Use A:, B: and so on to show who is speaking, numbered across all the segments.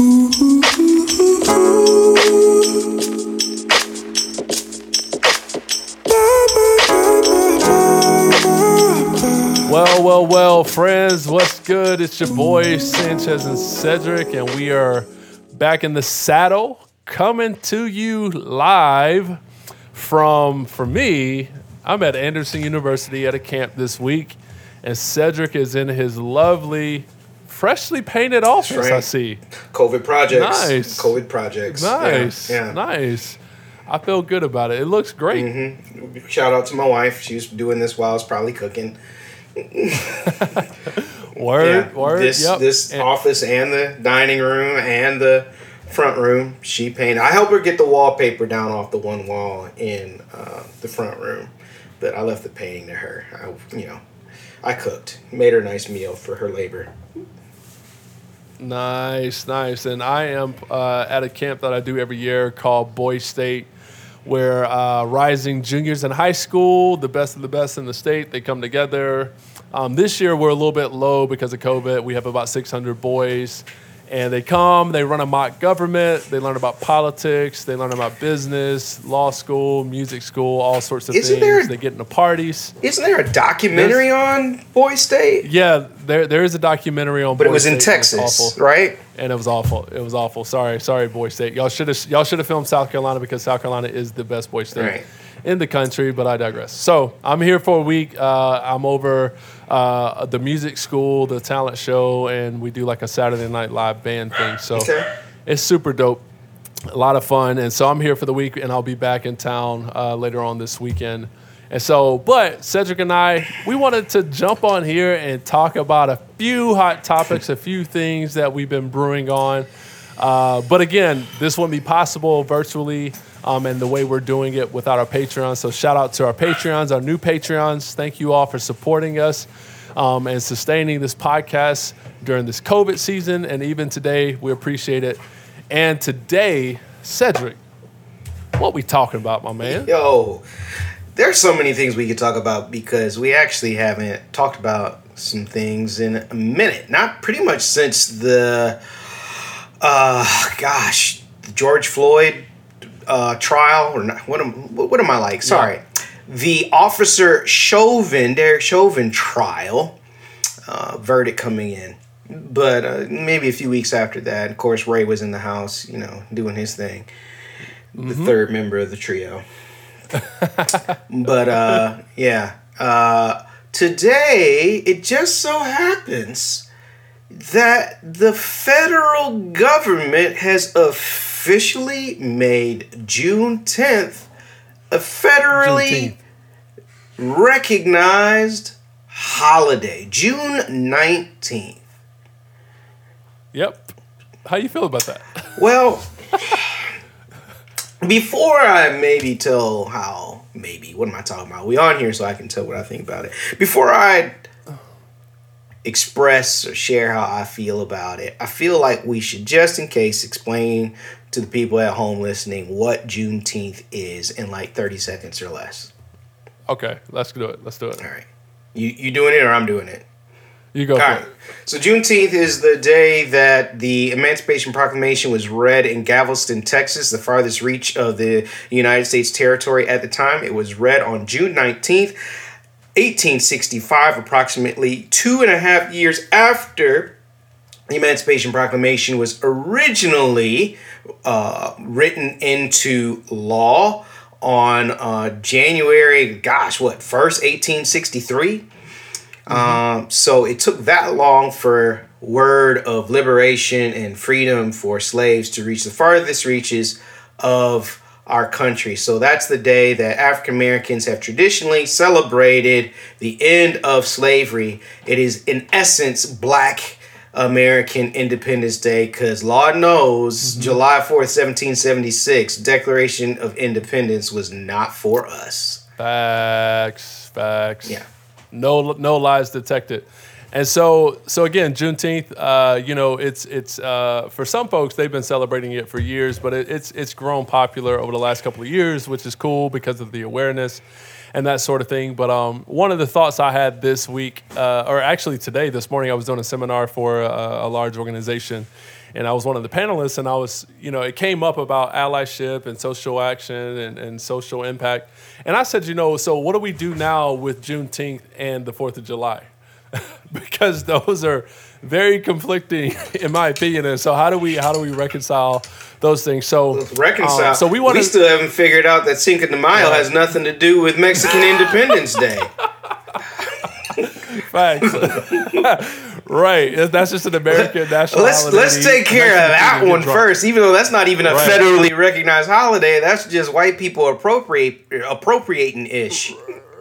A: Well, well, well, friends, what's good? It's your boy Sanchez and Cedric, and we are back in the saddle coming to you live from, for me, I'm at Anderson University at a camp this week, and Cedric is in his lovely, freshly painted office,
B: right.
A: I see.
B: COVID projects.
A: Nice.
B: COVID projects.
A: Nice,
B: Yeah. yeah.
A: nice. I feel good about it. It looks great.
B: Mm-hmm. Shout out to my wife. She was doing this while I was probably cooking.
A: Word,
B: Yeah.
A: word.
B: This
A: yep.
B: this
A: And-
B: office and the dining room and the front room. She painted. I helped her get the wallpaper down off the one wall in uh, the front room, but I left the painting to her. I, you know, I cooked, made her a nice meal for her labor.
A: Nice, nice. And I am uh, at a camp that I do every year called Boy State, where uh, rising juniors in high school, the best of the best in the state, they come together. Um, this year we're a little bit low because of COVID. We have about 600 boys. And they come, they run a mock government, they learn about politics, they learn about business, law school, music school, all sorts of
B: Isn't
A: things.
B: there-
A: they get into parties.
B: Isn't there a documentary on Boy State?
A: Yeah, there there is a documentary on Boy State.
B: But it was in
A: State, it's
B: Texas, right?
A: and it was awful. It was awful. Sorry, sorry, boy state. Y'all should have y'all should have filmed South Carolina because South Carolina is the best boy state
B: Right.
A: In the country. But I digress. So I'm here for a week. Uh, I'm over uh, the music school, the talent show, and we do like a Saturday night live band thing. So
B: Okay.
A: it's super dope. A lot of fun, and so I'm here for the week, and I'll be back in town uh, later on this weekend. And so, but Cedric and I, we wanted to jump on here and talk about a few hot topics, a few things that we've been brewing on. Uh, but again, this wouldn't be possible virtually um, and the way we're doing it without our Patreon. So shout out to our Patreons, our new Patreons. Thank you all for supporting us um, and sustaining this podcast during this COVID season. And even today, we appreciate it. And today, Cedric, what we talking about, my man?
B: Yo, there's so many things we could talk about because we actually haven't talked about some things in a minute. Not pretty much since the, uh, gosh, the George Floyd uh, trial or not, what am what, am I like? Sorry, the Officer Chauvin, Derek Chauvin trial, uh, verdict coming in. But uh, maybe a few weeks after that, of course, Ray was in the house, you know, doing his thing. The third member of the trio but uh yeah uh today it just so happens that the federal government has officially made Juneteenth a federally recognized holiday June 19th
A: Yep. How you feel about that?
B: Well, before I maybe tell how, maybe, what am I talking about? We on here so I can tell what I think about it. Before I express or share how I feel about it, I feel like we should just in case explain to the people at home listening what Juneteenth is in like 30 seconds or less.
A: Okay, let's do it. Let's do it.
B: All right. You, you doing it or I'm doing it?
A: You go
B: All right.
A: it.
B: So Juneteenth is the day that the Emancipation Proclamation was read in Galveston, Texas, the farthest reach of the United States territory at the time. It was read on June 19th, 1865, approximately two and a half years after the Emancipation Proclamation was originally uh, written into law on uh, January, gosh, what, 1st, 1863? Um, so it took that long for word of liberation and freedom for slaves to reach the farthest reaches of our country. So that's the day that African Americans have traditionally celebrated the end of slavery. It is, in essence, Black American Independence Day because Lord knows mm-hmm. July 4th, 1776, Declaration of Independence was not for us.
A: Facts, facts.
B: Yeah.
A: No, no lies detected. And so, so again, Juneteenth, uh, you know, it's it's uh, for some folks they've been celebrating it for years, but it, it's it's grown popular over the last couple of years, which is cool because of the awareness and that sort of thing. But um, one of the thoughts I had this week, uh, or actually today, this morning, I was doing a seminar for a, a large organization, and I was one of the panelists, and I was, you know, it came up about allyship and social action and, and social impact, and I said, you know, so what do we do now with Juneteenth and the Fourth of July? because those are very conflicting, in my opinion. And so, how do we how do we reconcile those things? So
B: reconcile. Um, so we want. We still haven't figured out that Cinco de Mayo has nothing to do with Mexican Independence Day.
A: Facts. right. That's just an American national
B: let's,
A: holiday.
B: Let's take care of that one first, even though that's not even a right. federally recognized holiday. That's just white people appropriate appropriating ish.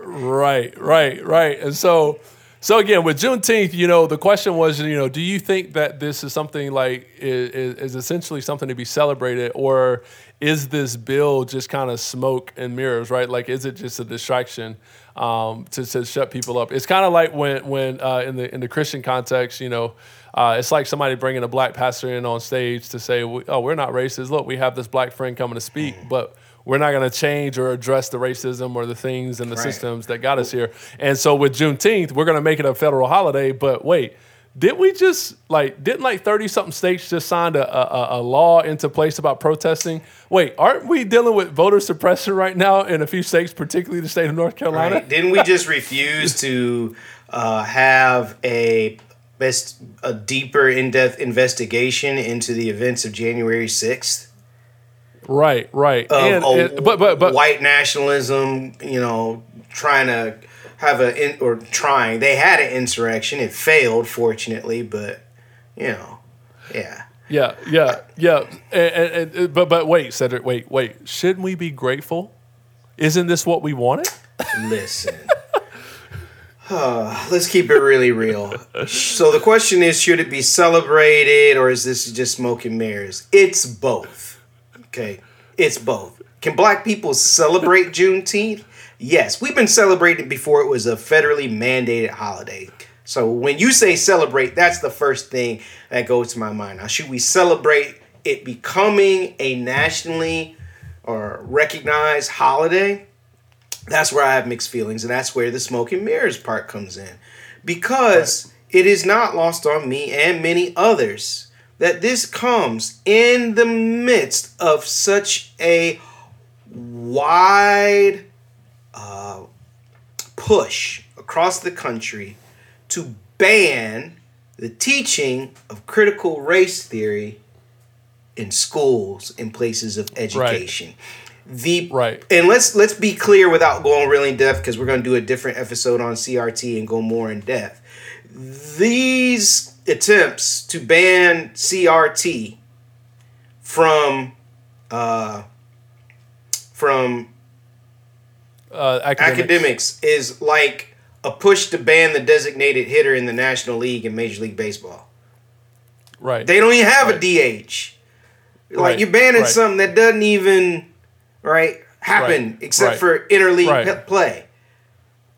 A: Right, right, right. And so so again, with Juneteenth, you know, the question was, you know, do you think that this is something like is, is essentially something to be celebrated, or is this bill just kind of smoke and mirrors, right? Like, is it just a distraction um, to, to shut people up? It's kind of like when when uh, in the in the Christian context, you know. Uh, it's like somebody bringing a black pastor in on stage to say, "Oh, we're not racist. Look, we have this black friend coming to speak, but we're not going to change or address the racism or the things and the right. systems that got us here. And so with Juneteenth, we're going to make it a federal holiday. But wait, did we just like didn't like 30 something states just signed a, a, a, law into place about protesting wait aren't we dealing with voter suppression right now in a few states particularly the state of north carolina right.
B: didn't we just refuse to uh, have a best a deeper in-depth investigation into the events of january 6th
A: Right, right. And,
B: and, but but but white nationalism, you know, trying to have a in, or trying. They had an insurrection. It failed, fortunately, but you know, yeah.
A: Yeah, yeah, yeah. And, and, but but wait, Cedric, wait, wait. Shouldn't we be grateful? Isn't this what we wanted?
B: Listen. Uh, let's keep it really real. So the question is should it be celebrated or is this just smoke and mirrors? It's both. Okay, it's both. Can black people celebrate Juneteenth? Yes, we've been celebrating before it was a federally mandated holiday. So when you say celebrate, that's the first thing that goes to my mind. Now, should we celebrate it becoming a nationally or recognized holiday? That's where I have mixed feelings, and that's where the smoke and mirrors part comes in. Because right. it is not lost on me and many others that this comes in the midst of such a wide uh, push across the country to ban the teaching of critical race theory in schools in places of education. Right. The
A: right
B: and let's let's be clear without going really in depth because we're going to do a different episode on CRT and go more in depth. These attempts to ban CRT from uh, from
A: uh, academics.
B: academics is like a push to ban the designated hitter in the National League and Major League Baseball.
A: Right.
B: They don't even have right. a DH. Like right. you're banning right. something that doesn't even right happen except for interleague play.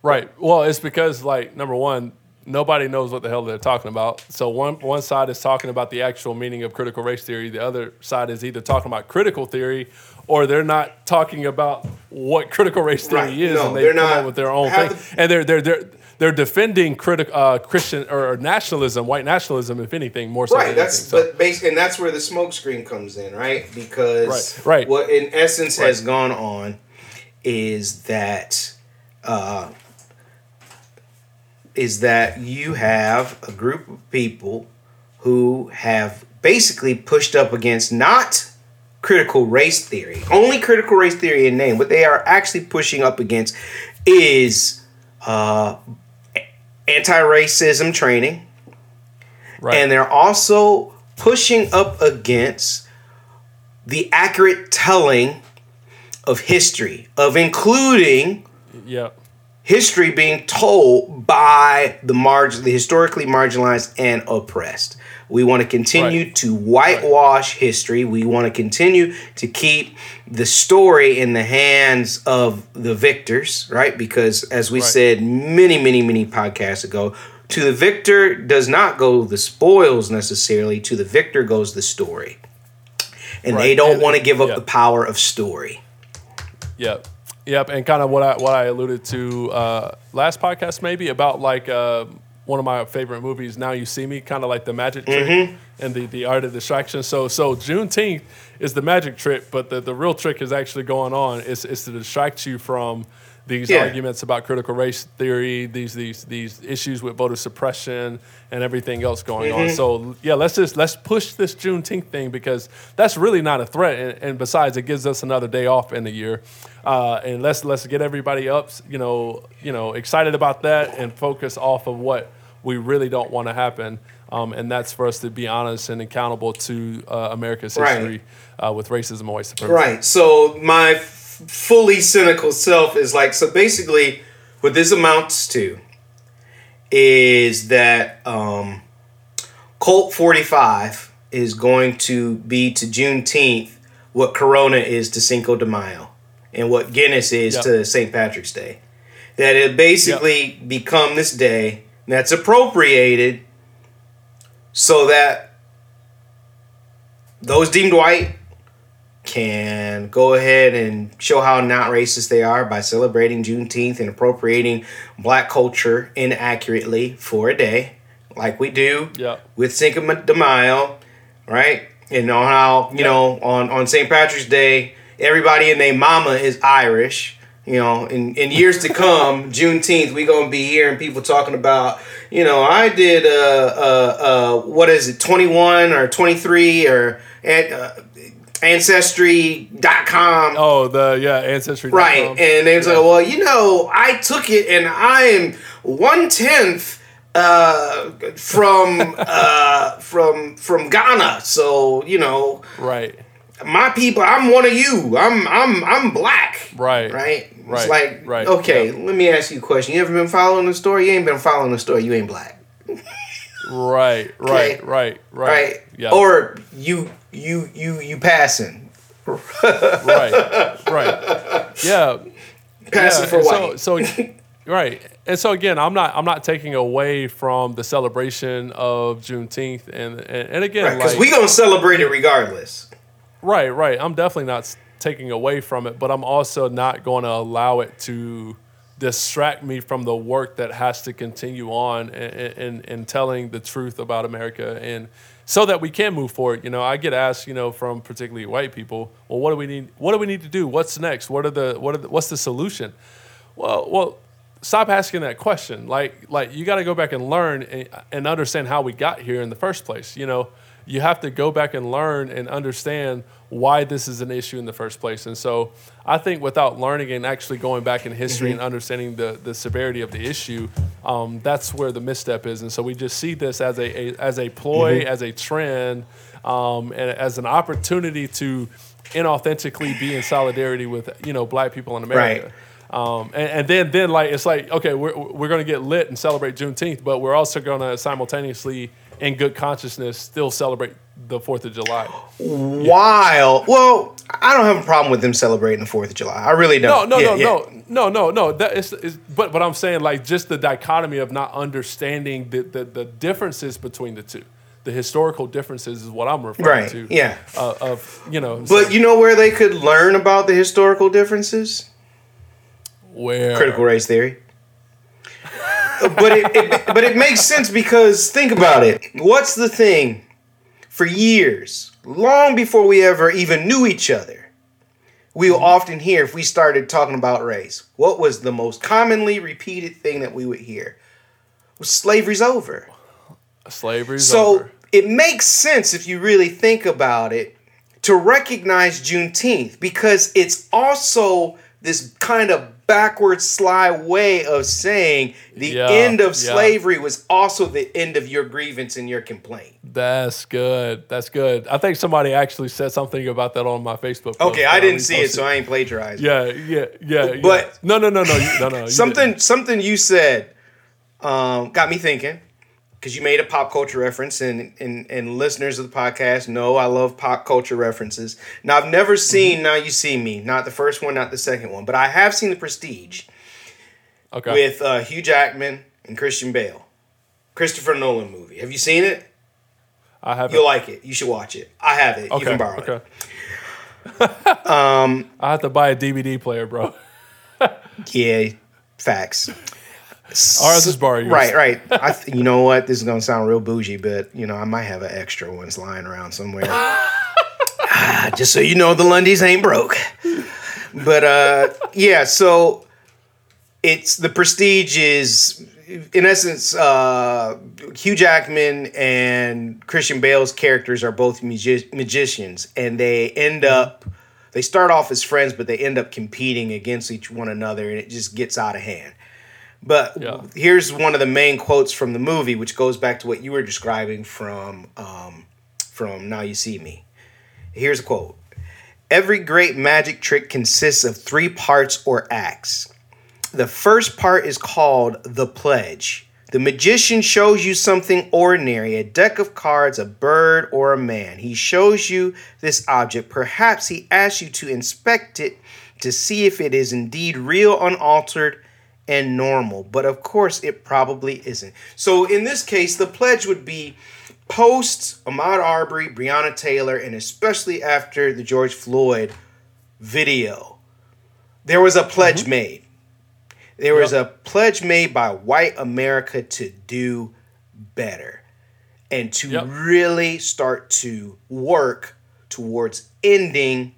A: Right. Well, it's because like number one, nobody knows what the hell they're talking about. So one one side is talking about the actual meaning of critical race theory. The other side is either talking about critical theory, or they're not talking about what critical race theory right. is, no, and they come not, up with their own thing. The, and they're they're they're they're defending critical uh, Christian or nationalism, white nationalism, if anything, more so.
B: Right.
A: that's
B: so. but base, and that's where the smokescreen comes in, right? Because
A: right. right.
B: what in essence right. has gone on is that. Uh, is that you have a group of people who have basically pushed up against not critical race theory, only critical race theory in name. What they are actually pushing up against is uh, anti-racism training, right. and they're also pushing up against the accurate telling of history, of including
A: Yeah.
B: History being told by the margin, the historically marginalized and oppressed. We want to continue
A: Right.
B: to whitewash history. We want to continue to keep the story in the hands of the victors, right? Because as we
A: Right.
B: said many, many, many podcasts ago, to the victor does not go the spoils necessarily. To the victor goes the story. And they don't want to give up
A: yeah.
B: the power of story.
A: Yep. Yep. And kind of what I what I alluded to uh, last podcast maybe about like uh, one of my favorite movies, Now You See Me, kind of like the magic trick
B: Mm-hmm.
A: and the, the art of distraction. So so Juneteenth is the magic trick, but the, the real trick is actually going on. Is is to distract you from these
B: Yeah.
A: arguments about critical race theory, these these these issues with voter suppression and everything else going
B: Mm-hmm.
A: on. So yeah, let's just let's push this Juneteenth thing because that's really not a threat, and, and besides, it gives us another day off in the year. Uh, and let's let's get everybody up, you know, you know, excited about that and focus off of what we really don't want to happen. Um, and that's for us to be honest and accountable to uh, America's
B: Right.
A: history uh, with racism and white supremacy.
B: Right. So my fully cynical self is like so basically what this amounts to is that um Colt 45 is going to be to Juneteenth what Corona is to Cinco de Mayo and what Guinness is
A: Yep.
B: to St. Patrick's Day. That it basically become this day that's appropriated so that those deemed white can go ahead and show how not racist they are by celebrating Juneteenth and appropriating black culture inaccurately for a day, like we do
A: Yep.
B: with Cinco de Mayo, right? And on how you know on on St. Patrick's Day, everybody and their mama is Irish. You know, in, in years to come, Juneteenth, we gonna be hearing people talking about, you know, I did uh uh uh what is it, twenty one or twenty three or uh, ancestry.com.
A: Oh, the yeah ancestry.
B: Right. And they was like, well, you know, I took it and I am one tenth uh from uh from from Ghana. So, you know,
A: right,
B: my people, I'm one of you. I'm I'm I'm black.
A: right,
B: Right?
A: Right,
B: like
A: right,
B: okay,
A: yeah.
B: let me ask you a question. You ever been following the story? You ain't been following the story, you ain't black.
A: right, right,
B: Okay.
A: right, right,
B: Right?
A: Yeah.
B: Or you you you you passing.
A: right, right. Yeah.
B: Passing
A: Yeah,
B: for white.
A: So, so right, and so again, I'm not I'm not taking away from the celebration of Juneteenth, and and, and again,
B: Because
A: like,
B: we gonna celebrate it regardless.
A: right, right. I'm definitely not taking away from it, but I'm also not going to allow it to distract me from the work that has to continue on and and, and telling the truth about America and so that we can move forward. You know, I get asked, you know, from particularly white people, well, what do we need? What do we need to do? What's next? What are the what are the, what's the solution? Well, well, stop asking that question. Like, like you got to go back and learn and, and understand how we got here in the first place. You know, you have to go back and learn and understand why this is an issue in the first place. And so, I think without learning and actually going back in history and understanding the the severity of the issue, um, that's where the misstep is. And so, we just see this as a, a as a ploy, as a trend, um, and as an opportunity to inauthentically be in solidarity with you know black people in America.
B: Right.
A: Um, and, and then, then like it's like okay, we're we're gonna get lit and celebrate Juneteenth, but we're also gonna simultaneously, in good consciousness, still celebrate the Fourth of July.
B: While well, I don't have a problem with them celebrating the Fourth of July. I really don't.
A: no,
B: Yeah,
A: no,
B: yeah.
A: no, no, no, no. That is, is, but but I'm saying like just the dichotomy of not understanding the the, the differences between the two. The historical differences is what I'm referring
B: Right,
A: to.
B: yeah.
A: Uh, of you know,
B: But you know where they could learn about the historical differences?
A: where
B: Critical race theory. But it, it but it makes sense because think about it. What's the thing? For years, long before we ever even knew each other, we will often hear if we started talking about race. What was the most commonly repeated thing that we would hear? Was slavery's over.
A: slavery's
B: So
A: over.
B: So it makes sense if you really think about it to recognize Juneteenth because it's also this kind of backwards, sly way of saying the
A: Yeah,
B: end of
A: yeah.
B: slavery was also the end of your grievance and your complaint.
A: That's good. That's good. I think somebody actually said something about that on my Facebook.
B: Okay, I didn't see it, so I ain't plagiarizing.
A: Yeah, yeah, yeah. yeah.
B: But-
A: no, no, no, no, no, no.
B: something
A: didn't.
B: something you said um, got me thinking because you made a pop culture reference and, and and listeners of the podcast know I love pop culture references. Now I've never seen
A: Mm-hmm.
B: Now You See Me, not the first one, not the second one, but I have seen The Prestige
A: Okay.
B: with uh, Hugh Jackman and Christian Bale, Christopher Nolan movie. Have you seen it?
A: I have.
B: You'll like it. You should watch it. I have it.
A: Okay.
B: You can borrow
A: Okay.
B: it. Um,
A: I have to buy a DVD player, bro.
B: Yeah, facts.
A: I'll just yours.
B: Right, right. I th- you know what? This is gonna sound real bougie, but you know I might have an extra ones lying around somewhere. Ah, Just so you know, the Lundys ain't broke. But uh, yeah, so it's the Prestige is in essence uh, Hugh Jackman and Christian Bale's characters are both magi- magicians, and they end up they start off as friends, but they end up competing against each one another, and it just gets out of hand. But
A: Yeah.
B: here's one of the main quotes from the movie, which goes back to what you were describing from um, from Now You See Me. Here's a quote: Every great magic trick consists of three parts or acts. The first part is called the pledge. The magician shows you something ordinary a deck of cards, a bird, or a man. He shows you this object. Perhaps he asks you to inspect it to see if it is indeed real, unaltered, and normal. But of course, it probably isn't. So in this case, the pledge would be post Ahmaud Arbery, Breonna Taylor, and especially after the George Floyd video, there was a pledge mm-hmm. made. There was a pledge made by white America to do better and to
A: Yep.
B: really start to work towards ending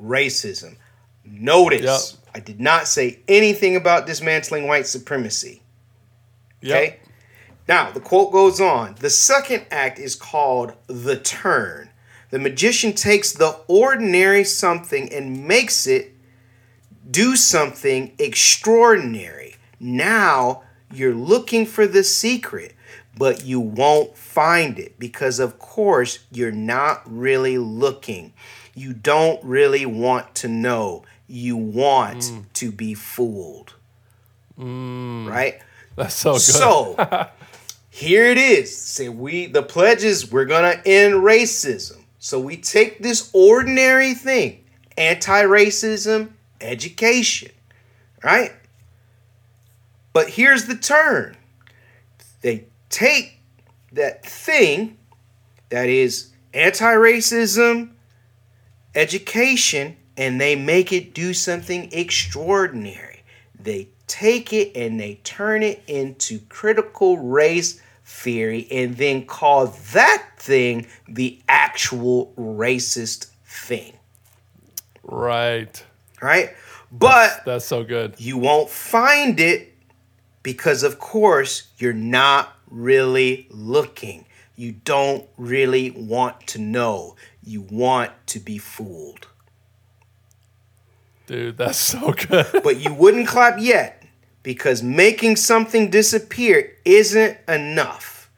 B: racism. Notice, I did not say anything about dismantling white supremacy.
A: Yep.
B: Okay. Now, the quote goes on. The second act is called The Turn. The magician takes the ordinary something and makes it do something extraordinary. Now you're looking for the secret, but you won't find it because, of course, you're not really looking. You don't really want to know. You want mm. to be fooled. Mm. Right?
A: That's so good.
B: So here it is. Say we the pledges we're gonna end racism. So we take this ordinary thing, anti-racism education, right? But here's the turn. They take that thing that is anti-racism education and they make it do something extraordinary. They take it and they turn it into critical race theory and then call that thing the actual racist thing,
A: right.
B: right? But
A: That's so good.
B: you won't find it because, of course, you're not really looking. You don't really want to know. You want to be fooled.
A: Dude, that's so good.
B: but you wouldn't clap yet because making something disappear isn't enough.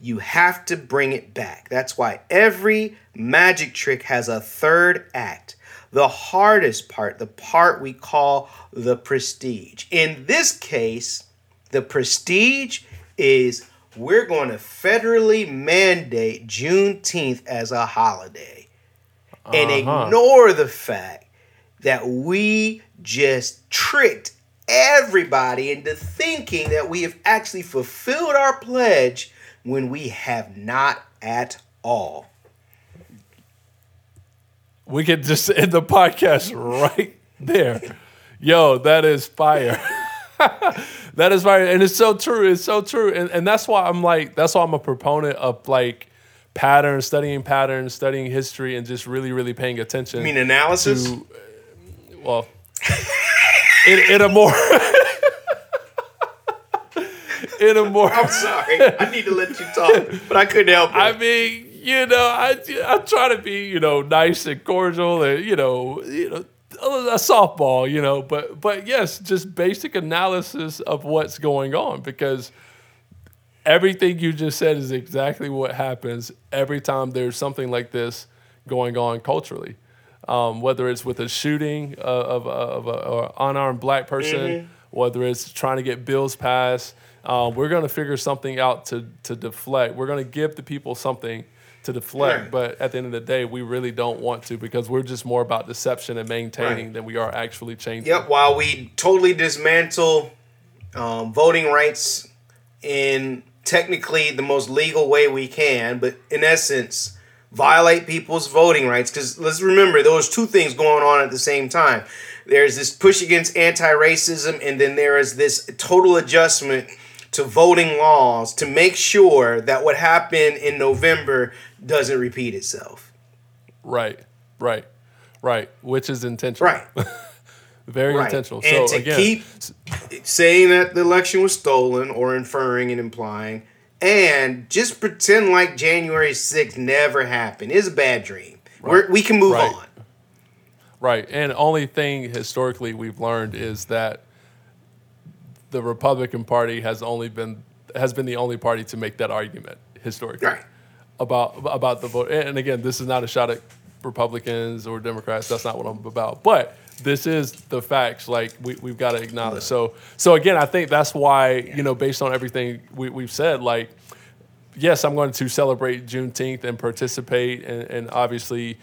B: You have to bring it back. That's why every magic trick has a third act. The hardest part, the part we call the prestige. In this case, the prestige is we're going to federally mandate Juneteenth as a holiday and uh-huh. ignore the fact that we just tricked everybody into thinking that we have actually fulfilled our pledge when we have not at all.
A: We could just end the podcast right there. Yo, that is fire. that is fire. And it's so true. It's so true. And, and that's why I'm like, that's why I'm a proponent of like patterns, studying patterns, studying history, and just really, really paying attention.
B: I mean, analysis?
A: to, well, in, in a more, in a more,
B: I'm sorry. I need to let you talk, but I couldn't help it.
A: I mean, you know, I I try to be, you know, nice and cordial, and you know, you know, a softball, you know, but but yes, just basic analysis of what's going on because everything you just said is exactly what happens every time there's something like this going on culturally. Um, whether it's with a shooting of, of, of an unarmed black person, mm-hmm. whether it's trying to get bills passed, um, we're going to figure something out to, to deflect. We're going to give the people something to deflect. Right. But at the end of the day, we really don't want to because we're just more about deception and maintaining right. than we are actually changing.
B: Yep. While we totally dismantle um, voting rights in technically the most legal way we can, but in essence, violate people's voting rights. Because let's remember, there was two things going on at the same time. There's this push against anti-racism, and then there is this total adjustment to voting laws to make sure that what happened in November doesn't repeat itself.
A: Right, right, right. Which is intentional.
B: Right.
A: Very right. intentional.
B: And
A: so
B: to
A: again,
B: keep saying that the election was stolen or inferring and implying, and just pretend like January 6th never happened is a bad dream. Right. we can move
A: right.
B: on.
A: Right. And only thing historically we've learned is that the Republican Party has only been has been the only party to make that argument historically
B: right.
A: about about the vote. And again, this is not a shot at Republicans or Democrats. That's not what I'm about. But this is the facts. Like we we've got to acknowledge. So so again, I think that's why you know based on everything we, we've said, like yes, I'm going to celebrate Juneteenth and participate and, and obviously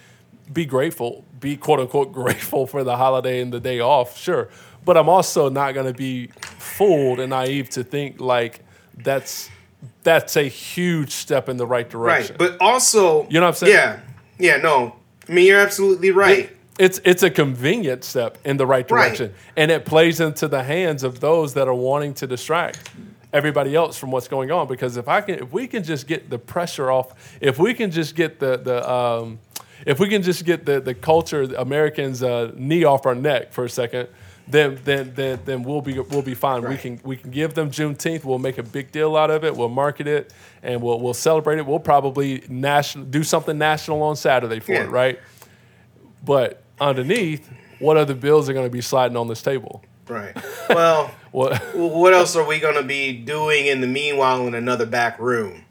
A: be grateful, be quote unquote grateful for the holiday and the day off. Sure, but I'm also not going to be fooled and naive to think like that's that's a huge step in the right direction.
B: Right, but also,
A: you know what I'm saying?
B: Yeah, yeah, no. I mean, you're absolutely right.
A: It, it's it's a convenient step in the right direction, right. and it plays into the hands of those that are wanting to distract everybody else from what's going on. Because if I can, if we can just get the pressure off, if we can just get the the um, if we can just get the the culture Americans uh, knee off our neck for a second, then then then then we'll be we'll be fine. Right. We can we can give them Juneteenth. We'll make a big deal out of it. We'll market it and we'll we'll celebrate it. We'll probably national do something national on Saturday for yeah. it, right? But underneath, what other bills are going to be sliding on this table?
B: Right. Well, what what else are we going to be doing in the meanwhile in another back room?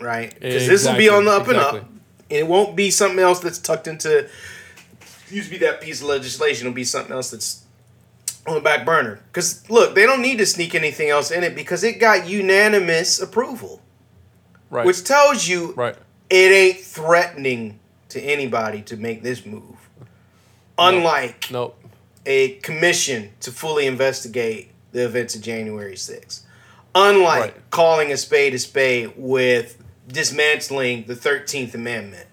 B: Right? Because exactly. this will be on the up exactly. and up. It won't be something else that's tucked into. Used to be that piece of legislation. It'll be something else that's on the back burner. Because look, they don't need to sneak anything else in it because it got unanimous approval.
A: Right.
B: Which tells you
A: right.
B: it ain't threatening to anybody to make this move. Unlike
A: nope.
B: a commission to fully investigate the events of January 6th. Unlike right. calling a spade a spade with dismantling the 13th Amendment.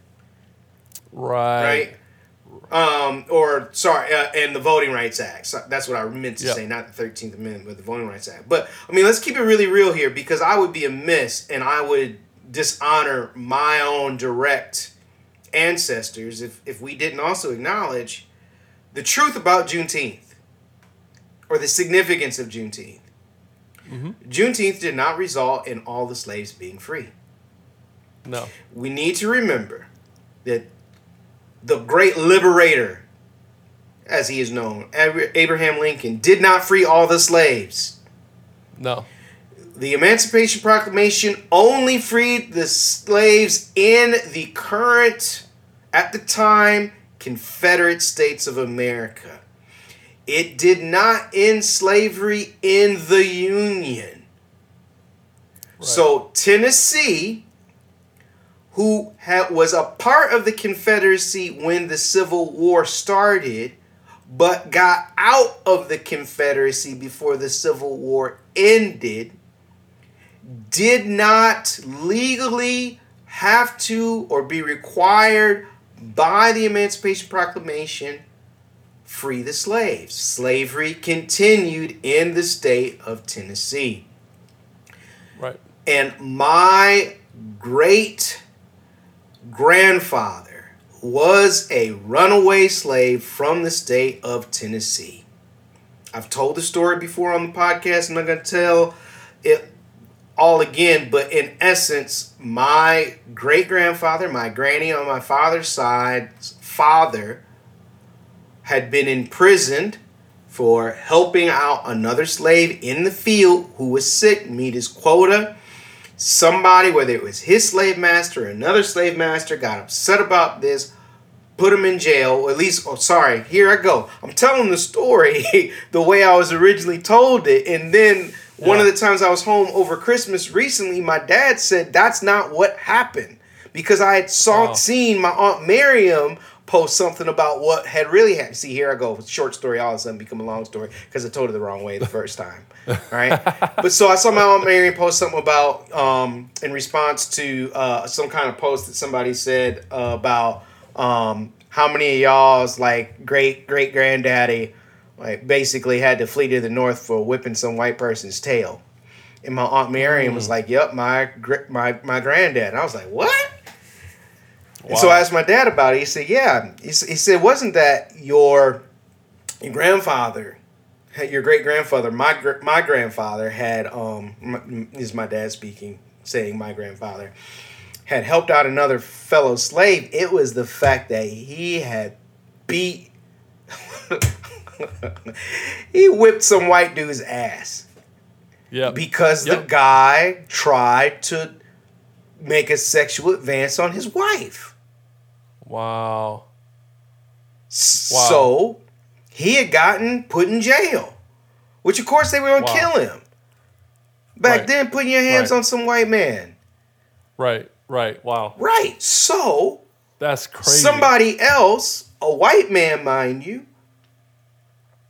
A: Right.
B: Right? um, or sorry, uh, and the Voting Rights Act. So that's what I meant to yep. say, not the Thirteenth Amendment, but the Voting Rights Act. But I mean, let's keep it really real here because I would be amiss and I would dishonor my own direct ancestors if if we didn't also acknowledge the truth about Juneteenth or the significance of Juneteenth. Mm-hmm. Juneteenth did not result in all the slaves being free.
A: No.
B: We need to remember that the great liberator, as he is known, Abraham Lincoln, did not free all the slaves.
A: No.
B: The Emancipation Proclamation only freed the slaves in the current, at the time, Confederate States of America. It did not end slavery in the Union. Right. So Tennessee who had, was a part of the Confederacy when the Civil War started, but got out of the Confederacy before the Civil War ended, did not legally have to or be required by the Emancipation Proclamation free the slaves. Slavery continued in the state of Tennessee.
A: Right.
B: And my great grandfather was a runaway slave from the state of Tennessee. I've told the story before on the podcast. I'm not going to tell it all again, but in essence, my great grandfather, my granny on my father's side, father, had been imprisoned for helping out another slave in the field who was sick meet his quota. Somebody, whether it was his slave master or another slave master, got upset about this, put him in jail, or at least, oh, sorry, here I go. I'm telling the story the way I was originally told it. And then one of the times I was home over Christmas recently, my dad said that's not what happened because I had saw seen my aunt Miriam post something about what had really happened. See, here I go, short story all of a sudden become a long story because I told it the wrong way the first time. All right, but so I saw my aunt Miriam post something about um, in response to uh, some kind of post that somebody said uh, about um, how many of y'all's like great great granddaddy like basically had to flee to the north for whipping some white person's tail. And my aunt Miriam was like, "Yep, my my my granddad." And I was like, "What?" And so I asked my dad about it. He said, "Yeah." He, he said, "Wasn't that your your grandfather, your great grandfather, my my grandfather had um m- this is my dad speaking, saying my grandfather had helped out another fellow slave. It was the fact that he had beat." he whipped some white dude's ass
A: Yeah.
B: because the guy tried to make a sexual advance on his wife.
A: wow. Wow.
B: So he had gotten put in jail, which of course they were gonna
A: Wow.
B: kill him. Back
A: Right.
B: then, putting your hands
A: Right.
B: on some white man,
A: Right. Right. Wow.
B: right? So
A: That's crazy.
B: somebody else, a white man, mind you,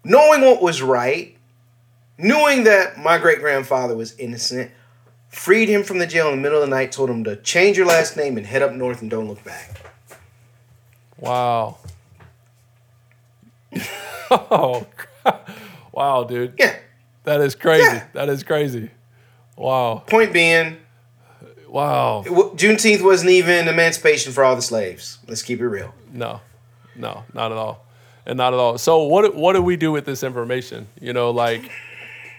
B: knowing what was right, knowing that my great grandfather was innocent, freed him from the jail in the middle of the night, told him to change your last name and head up north and don't look back.
A: Wow. oh, wow, dude.
B: Yeah.
A: That is crazy.
B: Yeah.
A: That is crazy. Wow.
B: Point being,
A: Wow.
B: Juneteenth wasn't even emancipation for all the slaves. Let's keep it real.
A: No, no, not at all, and not at all. So what what do we do with this information? You know, like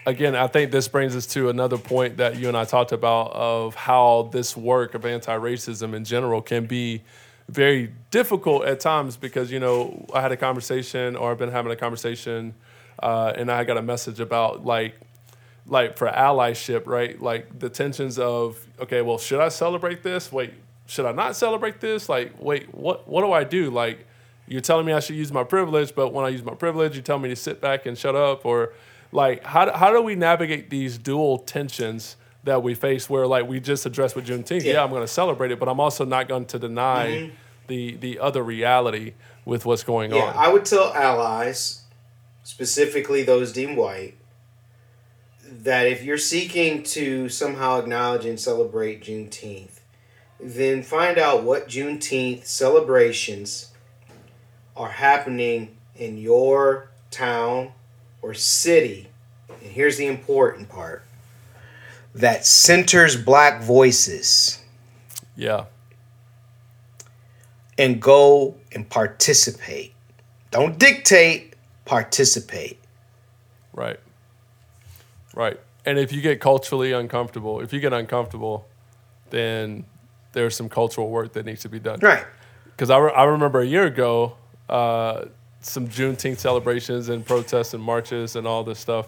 A: again, I think this brings us to another point that you and I talked about of how this work of anti-racism in general can be very difficult at times because you know I had a conversation or I've been having a conversation, uh, and I got a message about like like for allyship, right? Like the tensions of okay, well, should I celebrate this? Wait, should I not celebrate this? Like, wait, what what do I do? Like, you're telling me I should use my privilege, but when I use my privilege, you tell me to sit back and shut up, or like, how do- how do we navigate these dual tensions that we face? Where like we just addressed with Juneteenth, yeah,
B: Yeah.
A: I'm going to celebrate it, but I'm also not going to deny mm-hmm. the the other reality with what's going
B: Yeah,
A: on.
B: I would tell allies, specifically those deemed white, that if you're seeking to somehow acknowledge and celebrate Juneteenth, then find out what Juneteenth celebrations are happening in your town or city. And here's the important part that centers black voices
A: yeah,
B: and go and participate. Don't dictate, participate.
A: Right. Right. And if you get culturally uncomfortable, if you get uncomfortable, then there's some cultural work that needs to be done.
B: Right.
A: Because I, re- I remember a year ago, uh, some Juneteenth celebrations and protests and marches and all this stuff.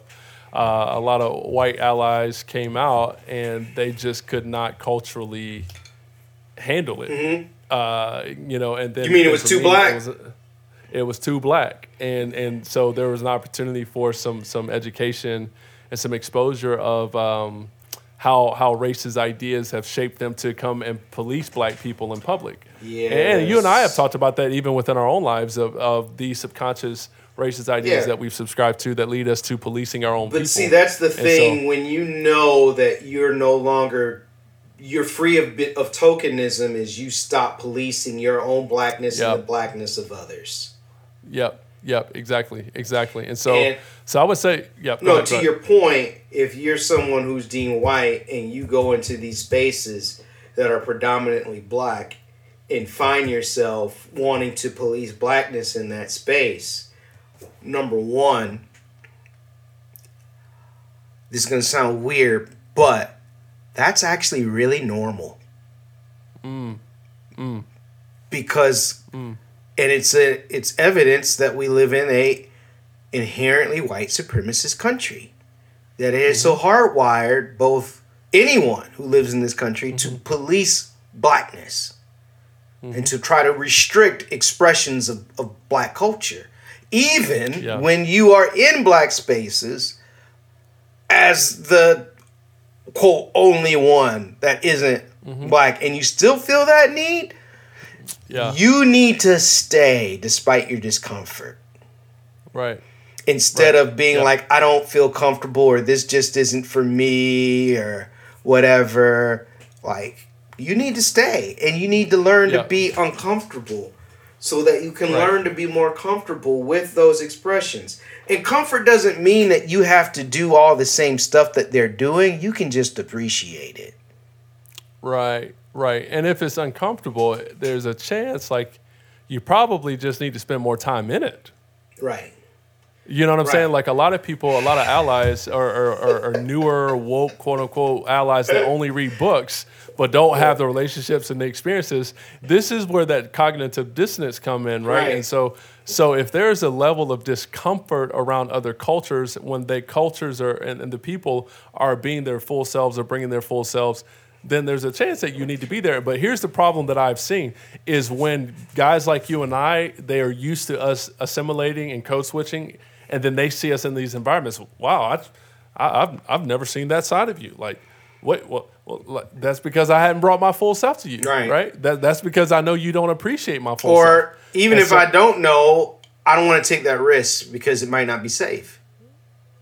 A: Uh, a lot of white allies came out and they just could not culturally handle it. Uh, you know, and then
B: Mm-hmm. You mean it was too
A: me,
B: black?
A: It was, it was too black, and and so there was an opportunity for some some education and some exposure of um, how how racist ideas have shaped them to come and police black people in public. And you and I have talked about that even within our own lives of of these subconscious racist ideas
B: Yeah.
A: that we've subscribed to that lead us to policing our own
B: But
A: people.
B: see, that's the
A: And so-
B: thing when you know that you're no longer you're free of bit of tokenism is you stop policing your own blackness and the blackness of others.
A: Yep. Yep. Exactly. Exactly. And so,
B: And-
A: so I would say, yep.
B: No,
A: ahead,
B: to your point, if you're someone who's deemed white and you go into these spaces that are predominantly black and find yourself wanting to police blackness in that space, number one, this is going to sound weird, but that's actually really normal. Mm, mm. Because mm. and it's a it's evidence that we live in a inherently white supremacist country that it is so mm-hmm. hardwired both anyone who lives in this country to mm-hmm. police blackness and to try to restrict expressions of, of black culture even
A: Yeah.
B: when you are in black spaces as the quote only one that isn't mm-hmm. black and you still feel that need
A: Yeah.
B: you need to stay despite your discomfort
A: right.
B: instead
A: Right.
B: of being
A: Yeah.
B: like i don't feel comfortable or this just isn't for me or whatever like you need to stay and you need to learn
A: Yeah.
B: to be uncomfortable so that you can
A: Right.
B: learn to be more comfortable with those expressions and comfort doesn't mean that you have to do all the same stuff that they're doing you can just appreciate it
A: Right, right. And if it's uncomfortable, there's a chance like you probably just need to spend more time in it.
B: right
A: You know what I'm
B: Right.
A: saying? Like a lot of people, a lot of allies are, are, are, are newer, woke, quote unquote, allies that only read books but don't have the relationships and the experiences. This is where that cognitive dissonance come in, right?
B: Right.
A: And so, so if there's a level of discomfort around other cultures when they cultures are and, and the people are being their full selves or bringing their full selves, then there's a chance that you need to be there. But here's the problem that I've seen is when guys like you and I, they are used to us assimilating and code switching, and then they see us in these environments. Wow, I, I, I've I've never seen that side of you. Like, wait, well, well like, that's because I hadn't brought my full self to you,
B: Right.
A: Right. That, that's because I know you don't appreciate my full
B: or
A: self.
B: even
A: And
B: if
A: so-
B: i don't know i don't want to take that risk because it might not be safe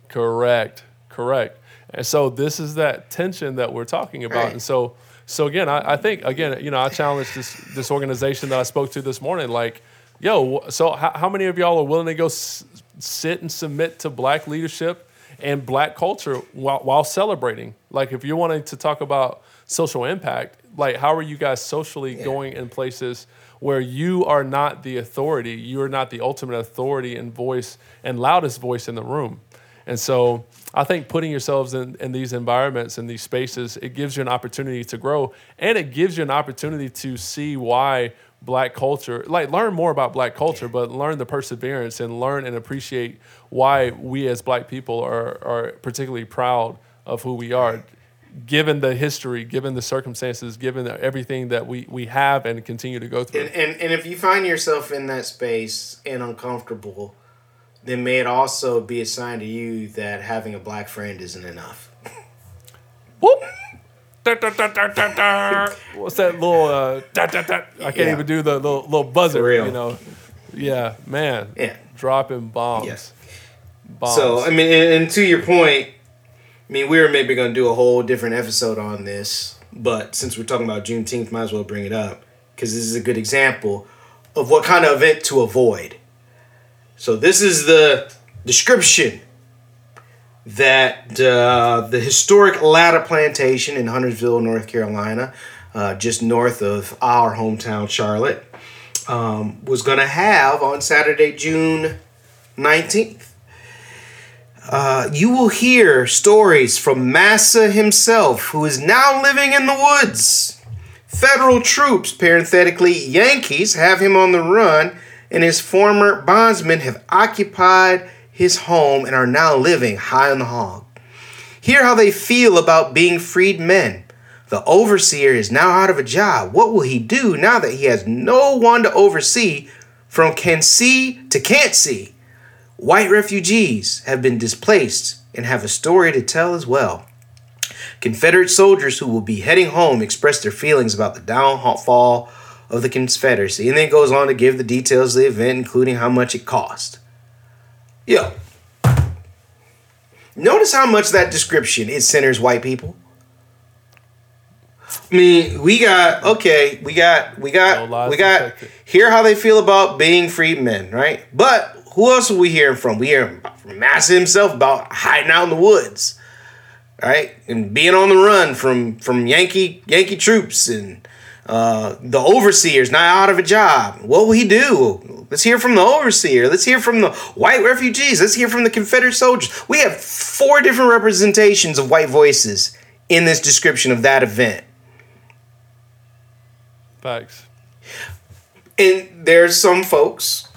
A: Correct. Correct. And so this is that tension that we're talking about.
B: Right.
A: And so so again, I, I think again, you know, I challenged this this organization that I spoke to this morning, like, yo, so how, how many of y'all are willing to go s- sit and submit to black leadership and black culture while, while celebrating? Like, if you're wanting to talk about social impact, like, how are you guys socially going in places where you are not the authority, you are not the ultimate authority and voice and loudest voice in the room? And so I think putting yourselves in, in these environments, in these spaces, it gives you an opportunity to grow and it gives you an opportunity to see why black culture, like learn more about black culture, but learn the perseverance and learn and appreciate why we as black people are, are particularly proud of who we are, given the history, given the circumstances, given everything that we, we have and continue to go through.
B: And, and and if you find yourself in that space and uncomfortable, then may it also be a sign to you that having a black friend isn't enough.
A: Whoop. Da, da, da. What's that little? Uh. I can't
B: Yeah.
A: even do the little, little buzzer.
B: For real.
A: You know. Yeah, man.
B: Yeah.
A: Dropping bombs.
B: Yes.
A: Bombs.
B: So I mean, and, and to your point, I mean, we were maybe going to do a whole different episode on this, but since we're talking about Juneteenth, might as well bring it up because this is a good example of what kind of event to avoid. So this is the description that uh, the historic Latta Plantation in Huntersville, North Carolina, uh, just north of our hometown, Charlotte, um, was going to have on Saturday, June 19th. Uh, you will hear stories from Massa himself, who is now living in the woods. Federal troops, parenthetically Yankees, have him on the run, and his former bondsmen have occupied his home and are now living high on the hog. Hear how they feel about being freed men. The overseer is now out of a job. What will he do now that he has no one to oversee from can see to can't see? White refugees have been displaced and have a story to tell as well. Confederate soldiers who will be heading home express their feelings about the downfall of the Confederacy, and then goes on to give the details of the event, including how much it cost. Yo, notice how much that description it centers white people. I mean, we got okay, we got we got
A: lies
B: we got
A: detected.
B: hear how they feel about being freed men, right? But who else are we hearing from? We hear from Massa himself about hiding out in the woods, right, and being on the run from from Yankee Yankee troops and uh, the overseer's not out of a job. What will he do? Let's hear from the overseer. Let's hear from the white refugees. Let's hear from the Confederate soldiers. We have four different representations of white voices in this description of that event.
A: Facts.
B: and there's some folks,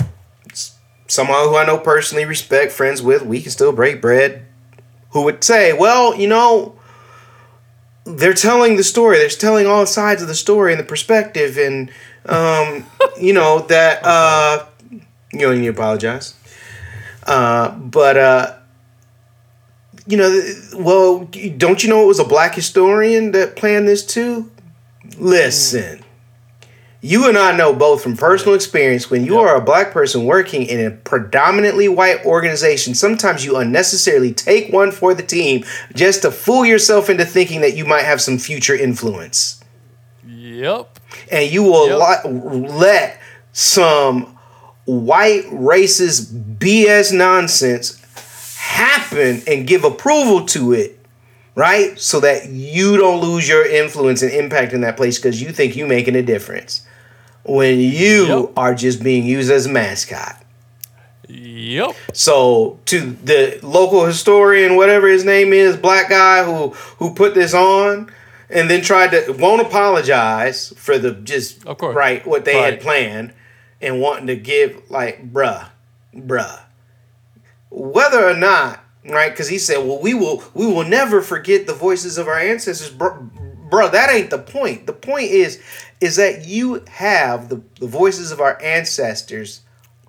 B: someone who I know personally, respect, friends with, we can still break bread, who would say, well, you know, they're telling the story. They're telling all sides of the story and the perspective, and um, you know that uh, you don't need apologize. Uh, but uh, you know, well, don't you know it was a black historian that planned this too? Listen, you and I know both from personal experience when you are a black person working in a predominantly white organization, sometimes you unnecessarily take one for the team just to fool yourself into thinking that you might have some future influence.
A: Yep.
B: And you will yep. li- let some white racist BS nonsense happen and give approval to it right? So that you don't lose your influence and impact in that place because you think you're making a difference when you yep. are just being used as a mascot.
A: Yep.
B: So to the local historian, whatever his name is, black guy who who put this on and then tried to won't apologize for the just of course. right what they right. had planned and wanting to give like bruh, bruh. Whether or not right because he said well we will we will never forget the voices of our ancestors bro, bro that ain't the point the point is is that you have the, the voices of our ancestors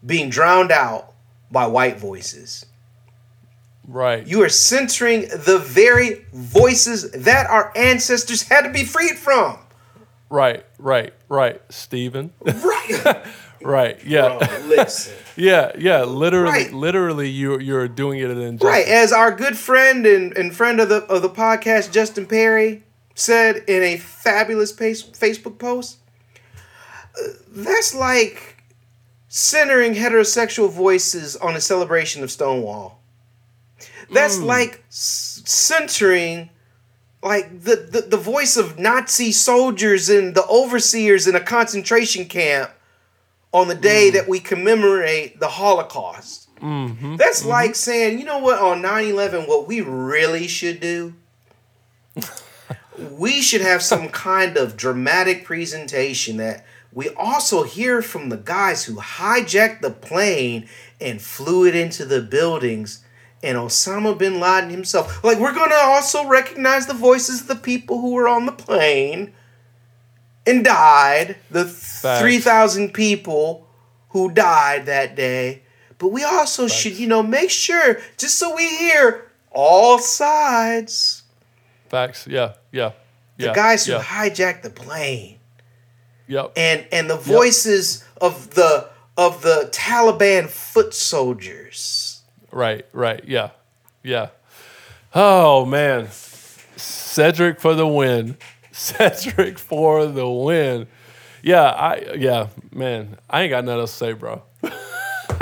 B: being drowned out by white voices
A: right
B: you are censoring the very voices that our ancestors had to be freed from
A: right right right stephen
B: right
A: Right. Yeah.
B: Bro, listen.
A: yeah. Yeah. Literally. Right. Literally, you you're doing it in
B: Right. As our good friend and, and friend of the of the podcast, Justin Perry, said in a fabulous Facebook post, uh, that's like centering heterosexual voices on a celebration of Stonewall. That's mm. like centering like the, the the voice of Nazi soldiers and the overseers in a concentration camp on the day mm. that we commemorate the Holocaust.
A: Mm-hmm.
B: That's
A: mm-hmm.
B: like saying, you know what, on 9 11, what we really should do? we should have some kind of dramatic presentation that we also hear from the guys who hijacked the plane and flew it into the buildings and Osama bin Laden himself. Like, we're going to also recognize the voices of the people who were on the plane and died, the 3,000 people who died that day. But we also Facts. should, you know, make sure, just so we hear all sides.
A: Facts. Yeah. Yeah.
B: The
A: yeah.
B: guys who
A: yeah.
B: hijacked the plane.
A: Yep.
B: And and the voices yep. of the of the Taliban foot soldiers.
A: Right, right. Yeah. Yeah. Oh man. Cedric for the win. Cedric for the win. Yeah, I yeah, man, I ain't got nothing else to say, bro.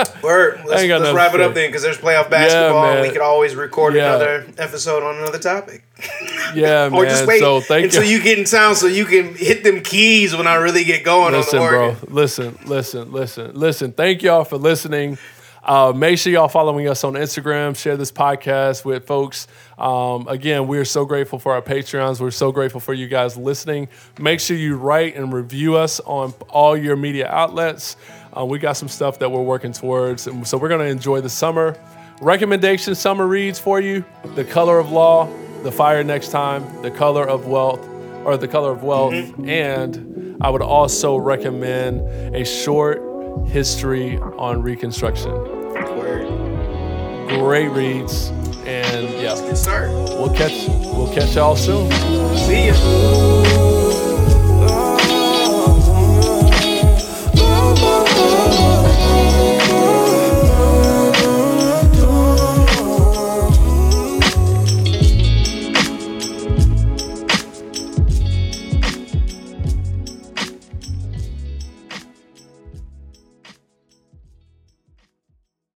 B: Word. Let's, let's wrap it up then, because there's playoff basketball. Yeah, we could always record yeah. another episode on another topic.
A: Yeah, or man. just wait so thank
B: until you. you get in town so you can hit them keys when I really get going
A: listen,
B: on the
A: bro. Listen, listen, listen, listen. Thank y'all for listening. Uh, make sure y'all following us on Instagram. Share this podcast with folks. Um, again, we are so grateful for our Patreons. We're so grateful for you guys listening. Make sure you write and review us on all your media outlets. Uh, we got some stuff that we're working towards. And so we're going to enjoy the summer. Recommendation summer reads for you The Color of Law, The Fire Next Time, The Color of Wealth, or The Color of Wealth. Mm-hmm. And I would also recommend a short history on Reconstruction great reads, and yeah. We'll catch we'll catch y'all soon.
B: See ya. you.